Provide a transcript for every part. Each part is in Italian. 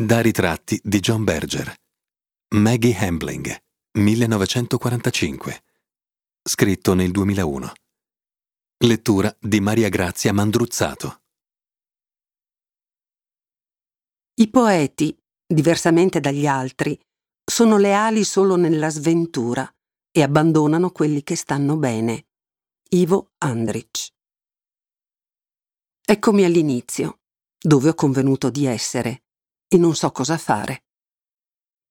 Da ritratti di John Berger. Maggie Hambling, 1945. Scritto nel 2001. Lettura di Maria Grazia Mandruzzato. I poeti, diversamente dagli altri, sono leali solo nella sventura e abbandonano quelli che stanno bene. Ivo Andrich. Eccomi all'inizio, dove ho convenuto di essere e non so cosa fare.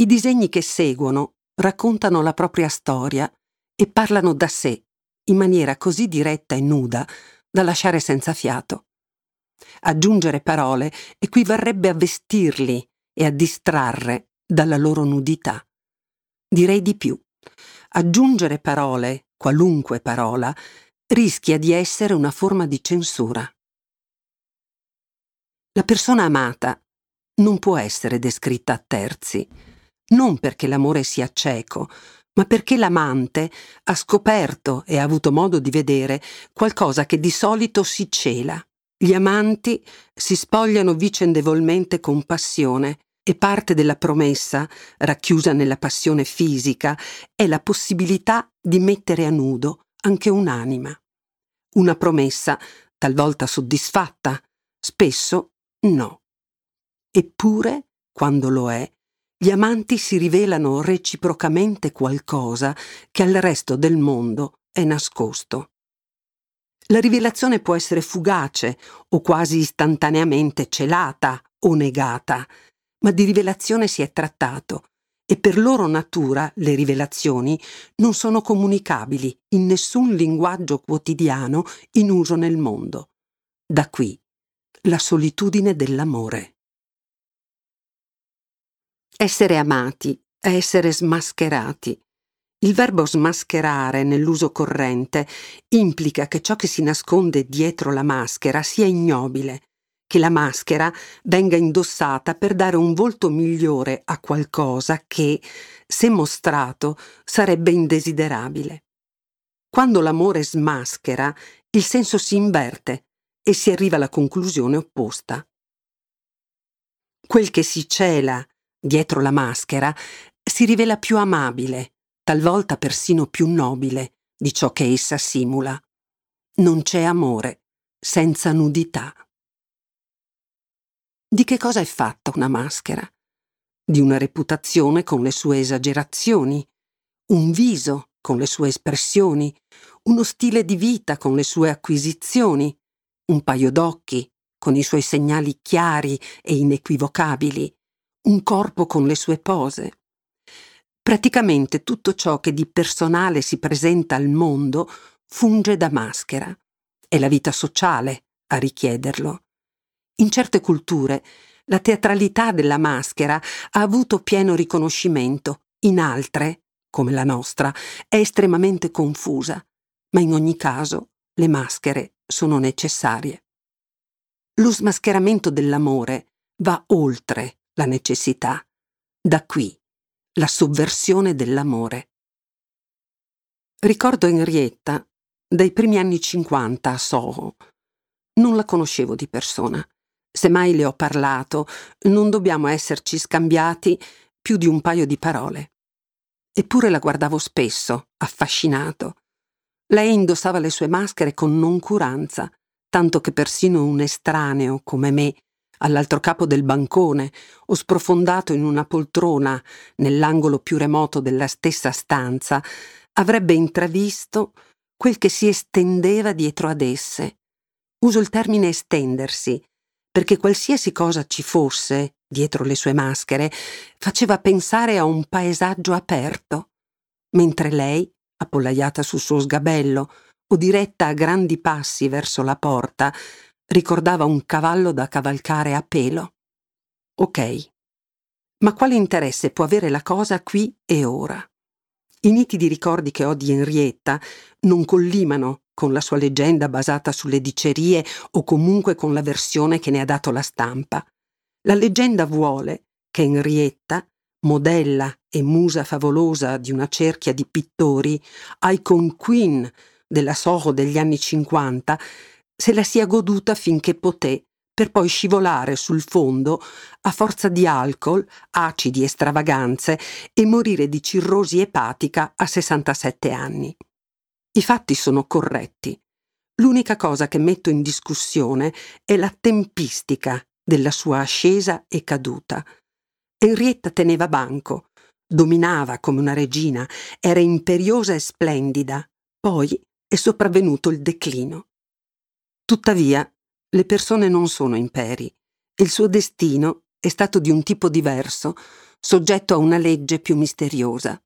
I disegni che seguono raccontano la propria storia e parlano da sé in maniera così diretta e nuda da lasciare senza fiato. Aggiungere parole equivarrebbe a vestirli e a distrarre dalla loro nudità. Direi di più. Aggiungere parole, qualunque parola, rischia di essere una forma di censura. La persona amata non può essere descritta a terzi, non perché l'amore sia cieco, ma perché l'amante ha scoperto e ha avuto modo di vedere qualcosa che di solito si cela. Gli amanti si spogliano vicendevolmente con passione e parte della promessa, racchiusa nella passione fisica, è la possibilità di mettere a nudo anche un'anima. Una promessa talvolta soddisfatta, spesso no. Eppure, quando lo è, gli amanti si rivelano reciprocamente qualcosa che al resto del mondo è nascosto. La rivelazione può essere fugace o quasi istantaneamente celata o negata, ma di rivelazione si è trattato e per loro natura le rivelazioni non sono comunicabili in nessun linguaggio quotidiano in uso nel mondo. Da qui la solitudine dell'amore. Essere amati è essere smascherati. Il verbo smascherare nell'uso corrente implica che ciò che si nasconde dietro la maschera sia ignobile, che la maschera venga indossata per dare un volto migliore a qualcosa che, se mostrato, sarebbe indesiderabile. Quando l'amore smaschera, il senso si inverte e si arriva alla conclusione opposta. Quel che si cela dietro la maschera, si rivela più amabile, talvolta persino più nobile di ciò che essa simula. Non c'è amore senza nudità. Di che cosa è fatta una maschera? Di una reputazione con le sue esagerazioni, un viso con le sue espressioni, uno stile di vita con le sue acquisizioni, un paio d'occhi con i suoi segnali chiari e inequivocabili, un corpo con le sue pose. Praticamente tutto ciò che di personale si presenta al mondo funge da maschera. È la vita sociale a richiederlo. In certe culture la teatralità della maschera ha avuto pieno riconoscimento, in altre, come la nostra, è estremamente confusa, ma in ogni caso le maschere sono necessarie. Lo smascheramento dell'amore va oltre la necessità. Da qui la sovversione dell'amore. Ricordo Henrietta dai primi anni 50 a Soho. Non la conoscevo di persona. Se mai le ho parlato, non dobbiamo esserci scambiati più di un paio di parole. Eppure la guardavo spesso, affascinato. Lei indossava le sue maschere con noncuranza, tanto che persino un estraneo come me all'altro capo del bancone o sprofondato in una poltrona nell'angolo più remoto della stessa stanza, avrebbe intravisto quel che si estendeva dietro ad esse. Uso il termine estendersi, perché qualsiasi cosa ci fosse dietro le sue maschere faceva pensare a un paesaggio aperto, mentre lei, appollaiata sul suo sgabello o diretta a grandi passi verso la porta, ricordava un cavallo da cavalcare a pelo. Ok. Ma quale interesse può avere la cosa qui e ora? I nitidi ricordi che ho di Henrietta non collimano con la sua leggenda basata sulle dicerie o comunque con la versione che ne ha dato la stampa. La leggenda vuole che Henrietta, modella e musa favolosa di una cerchia di pittori, icon queen della Soho degli anni 50, se la sia goduta finché poté per poi scivolare sul fondo a forza di alcol, acidi e stravaganze e morire di cirrosi epatica a 67 anni. I fatti sono corretti. L'unica cosa che metto in discussione è la tempistica della sua ascesa e caduta. Henrietta teneva banco, dominava come una regina, era imperiosa e splendida. Poi è sopravvenuto il declino. Tuttavia, le persone non sono imperi e il suo destino è stato di un tipo diverso, soggetto a una legge più misteriosa.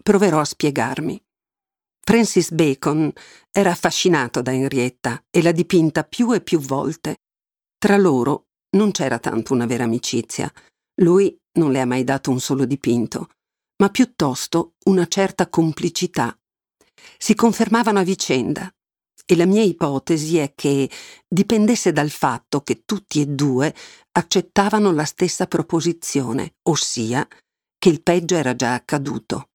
Proverò a spiegarmi. Francis Bacon era affascinato da Henrietta e l'ha dipinta più e più volte. Tra loro non c'era tanto una vera amicizia. Lui non le ha mai dato un solo dipinto, ma piuttosto una certa complicità. Si confermavano a vicenda e la mia ipotesi è che dipendesse dal fatto che tutti e due accettavano la stessa proposizione, ossia che il peggio era già accaduto.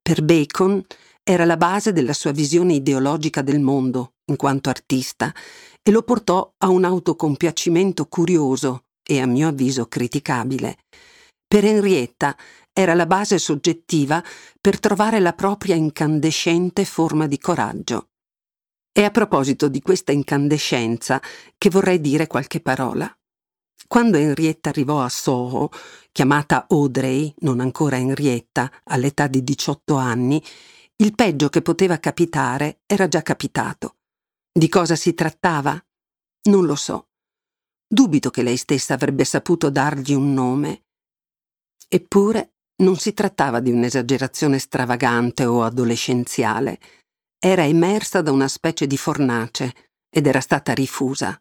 Per Bacon era la base della sua visione ideologica del mondo, in quanto artista, e lo portò a un autocompiacimento curioso e a mio avviso criticabile. Per Henrietta era la base soggettiva per trovare la propria incandescente forma di coraggio. È a proposito di questa incandescenza che vorrei dire qualche parola. Quando Henrietta arrivò a Soho, chiamata Audrey, non ancora Henrietta, all'età di 18 anni, il peggio che poteva capitare era già capitato. Di cosa si trattava? Non lo so. Dubito che lei stessa avrebbe saputo dargli un nome. Eppure non si trattava di un'esagerazione stravagante o adolescenziale era immersa da una specie di fornace ed era stata rifusa.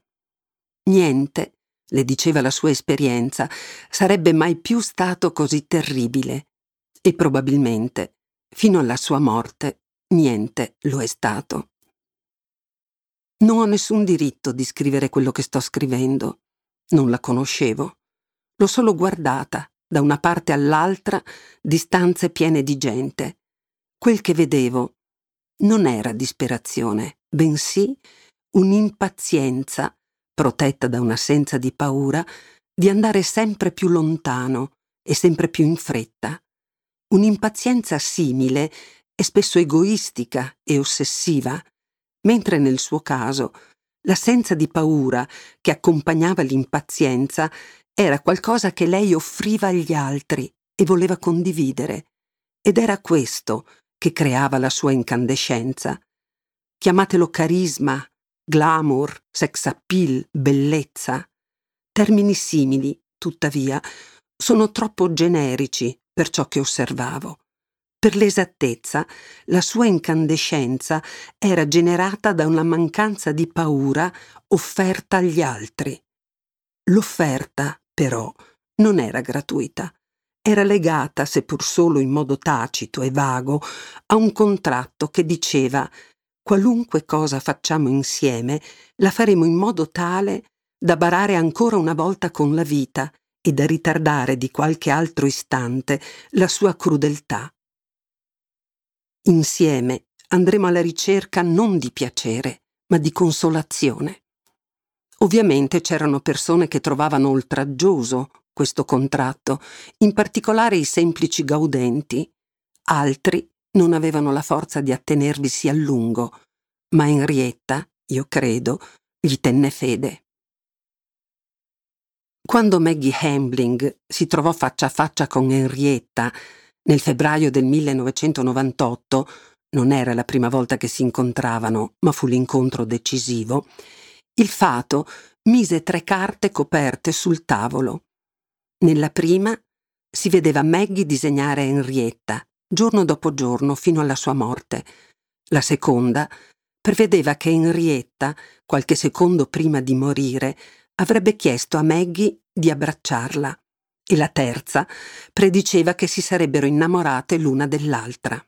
Niente, le diceva la sua esperienza, sarebbe mai più stato così terribile. E probabilmente, fino alla sua morte, niente lo è stato. Non ho nessun diritto di scrivere quello che sto scrivendo. Non la conoscevo. L'ho solo guardata, da una parte all'altra, di stanze piene di gente. Quel che vedevo non era disperazione, bensì un'impazienza, protetta da un'assenza di paura, di andare sempre più lontano e sempre più in fretta. Un'impazienza simile e spesso egoistica e ossessiva, mentre nel suo caso l'assenza di paura che accompagnava l'impazienza era qualcosa che lei offriva agli altri e voleva condividere. Ed era questo che creava la sua incandescenza. Chiamatelo carisma, glamour, sex appeal, bellezza. Termini simili, tuttavia, sono troppo generici per ciò che osservavo. Per l'esattezza, la sua incandescenza era generata da una mancanza di paura offerta agli altri. L'offerta, però, non era gratuita era legata, seppur solo in modo tacito e vago, a un contratto che diceva qualunque cosa facciamo insieme la faremo in modo tale da barare ancora una volta con la vita e da ritardare di qualche altro istante la sua crudeltà. Insieme andremo alla ricerca non di piacere, ma di consolazione. Ovviamente c'erano persone che trovavano oltraggioso questo contratto, in particolare i semplici gaudenti. Altri non avevano la forza di attenervisi a lungo, ma Henrietta, io credo, gli tenne fede. Quando Maggie Hambling si trovò faccia a faccia con Henrietta nel febbraio del 1998, non era la prima volta che si incontravano, ma fu l'incontro decisivo, il fato mise tre carte coperte sul tavolo. Nella prima si vedeva Maggie disegnare Henrietta, giorno dopo giorno, fino alla sua morte. La seconda prevedeva che Henrietta, qualche secondo prima di morire, avrebbe chiesto a Maggie di abbracciarla. E la terza prediceva che si sarebbero innamorate l'una dell'altra.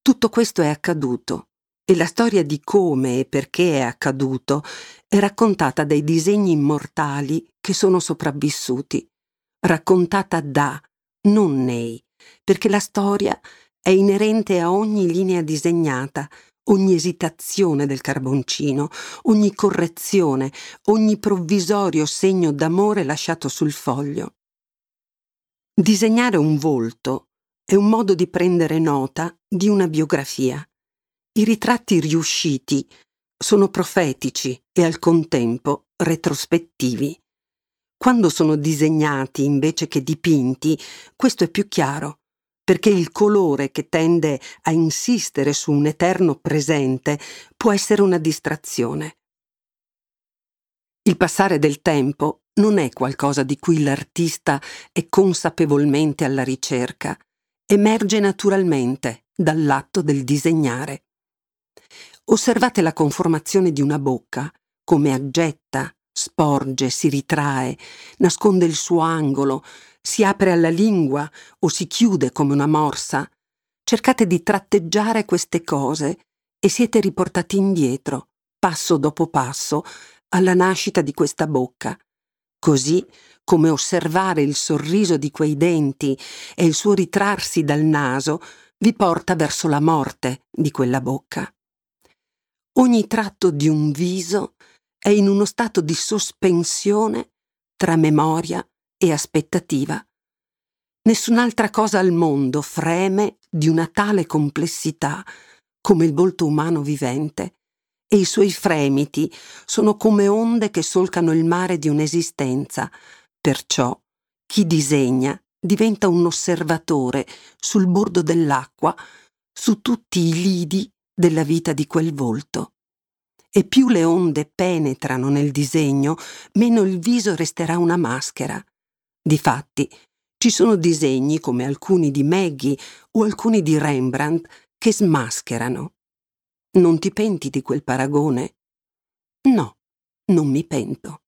Tutto questo è accaduto e la storia di come e perché è accaduto è raccontata dai disegni immortali che sono sopravvissuti raccontata da, non nei, perché la storia è inerente a ogni linea disegnata, ogni esitazione del carboncino, ogni correzione, ogni provvisorio segno d'amore lasciato sul foglio. Disegnare un volto è un modo di prendere nota di una biografia. I ritratti riusciti sono profetici e al contempo retrospettivi. Quando sono disegnati invece che dipinti, questo è più chiaro, perché il colore che tende a insistere su un eterno presente può essere una distrazione. Il passare del tempo non è qualcosa di cui l'artista è consapevolmente alla ricerca, emerge naturalmente dall'atto del disegnare. Osservate la conformazione di una bocca, come aggetta, sporge, si ritrae, nasconde il suo angolo, si apre alla lingua o si chiude come una morsa. Cercate di tratteggiare queste cose e siete riportati indietro, passo dopo passo, alla nascita di questa bocca. Così come osservare il sorriso di quei denti e il suo ritrarsi dal naso vi porta verso la morte di quella bocca. Ogni tratto di un viso è in uno stato di sospensione tra memoria e aspettativa. Nessun'altra cosa al mondo freme di una tale complessità come il volto umano vivente, e i suoi fremiti sono come onde che solcano il mare di un'esistenza. Perciò chi disegna diventa un osservatore sul bordo dell'acqua su tutti i lidi della vita di quel volto e più le onde penetrano nel disegno, meno il viso resterà una maschera. Difatti, ci sono disegni come alcuni di Maggie o alcuni di Rembrandt che smascherano. Non ti penti di quel paragone? No, non mi pento.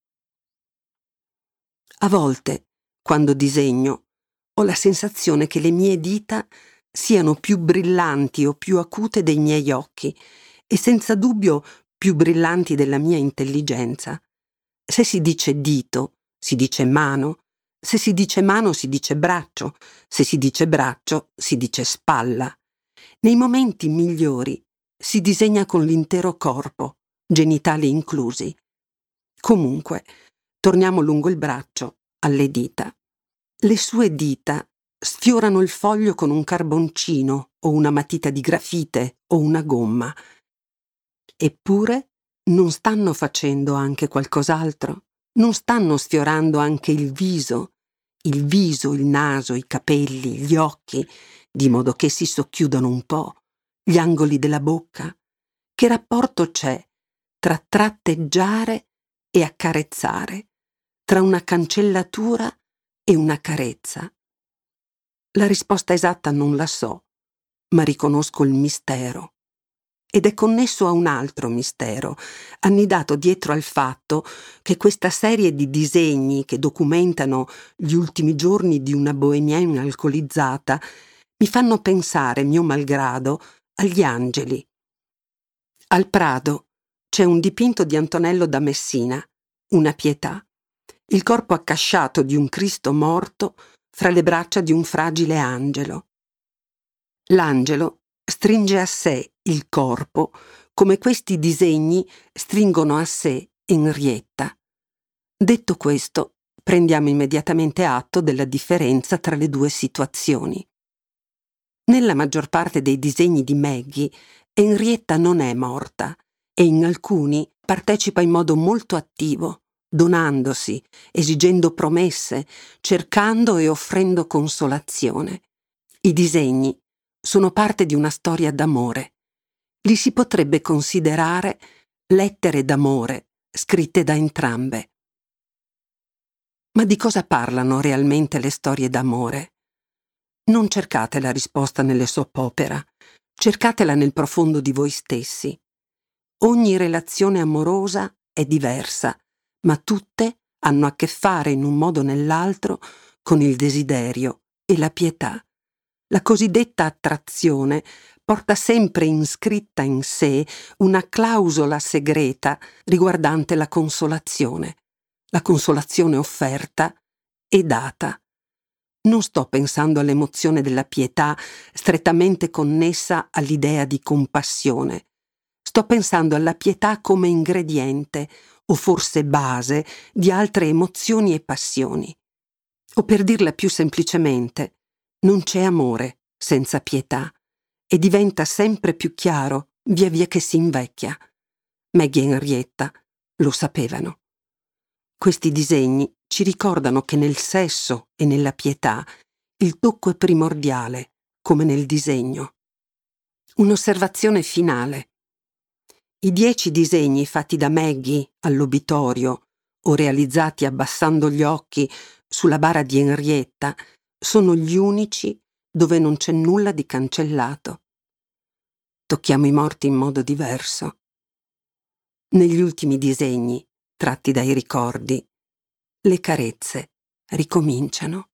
A volte, quando disegno, ho la sensazione che le mie dita siano più brillanti o più acute dei miei occhi e senza dubbio più brillanti della mia intelligenza. Se si dice dito, si dice mano, se si dice mano si dice braccio, se si dice braccio si dice spalla. Nei momenti migliori si disegna con l'intero corpo, genitali inclusi. Comunque, torniamo lungo il braccio, alle dita. Le sue dita sfiorano il foglio con un carboncino o una matita di grafite o una gomma Eppure non stanno facendo anche qualcos'altro? Non stanno sfiorando anche il viso? Il viso, il naso, i capelli, gli occhi, di modo che si socchiudono un po', gli angoli della bocca? Che rapporto c'è tra tratteggiare e accarezzare, tra una cancellatura e una carezza? La risposta esatta non la so, ma riconosco il mistero ed è connesso a un altro mistero, annidato dietro al fatto che questa serie di disegni che documentano gli ultimi giorni di una bohemienne alcolizzata mi fanno pensare, mio malgrado, agli angeli. Al Prado c'è un dipinto di Antonello da Messina, una pietà, il corpo accasciato di un Cristo morto fra le braccia di un fragile angelo. L'angelo stringe a sé il corpo come questi disegni stringono a sé Henrietta. Detto questo, prendiamo immediatamente atto della differenza tra le due situazioni. Nella maggior parte dei disegni di Maggie, Henrietta non è morta e in alcuni partecipa in modo molto attivo, donandosi, esigendo promesse, cercando e offrendo consolazione. I disegni sono parte di una storia d'amore. Li si potrebbe considerare lettere d'amore scritte da entrambe. Ma di cosa parlano realmente le storie d'amore? Non cercate la risposta nelle soap opera, cercatela nel profondo di voi stessi. Ogni relazione amorosa è diversa, ma tutte hanno a che fare in un modo o nell'altro con il desiderio e la pietà. La cosiddetta attrazione porta sempre inscritta in sé una clausola segreta riguardante la consolazione, la consolazione offerta e data. Non sto pensando all'emozione della pietà strettamente connessa all'idea di compassione. sto pensando alla pietà come ingrediente, o forse base, di altre emozioni e passioni. O per dirla più semplicemente, non c'è amore senza pietà e diventa sempre più chiaro via via che si invecchia. Maggie e Henrietta lo sapevano. Questi disegni ci ricordano che nel sesso e nella pietà il tocco è primordiale, come nel disegno. Un'osservazione finale. I dieci disegni fatti da Maggie all'obitorio o realizzati abbassando gli occhi sulla bara di Henrietta sono gli unici dove non c'è nulla di cancellato. Tocchiamo i morti in modo diverso. Negli ultimi disegni, tratti dai ricordi, le carezze ricominciano.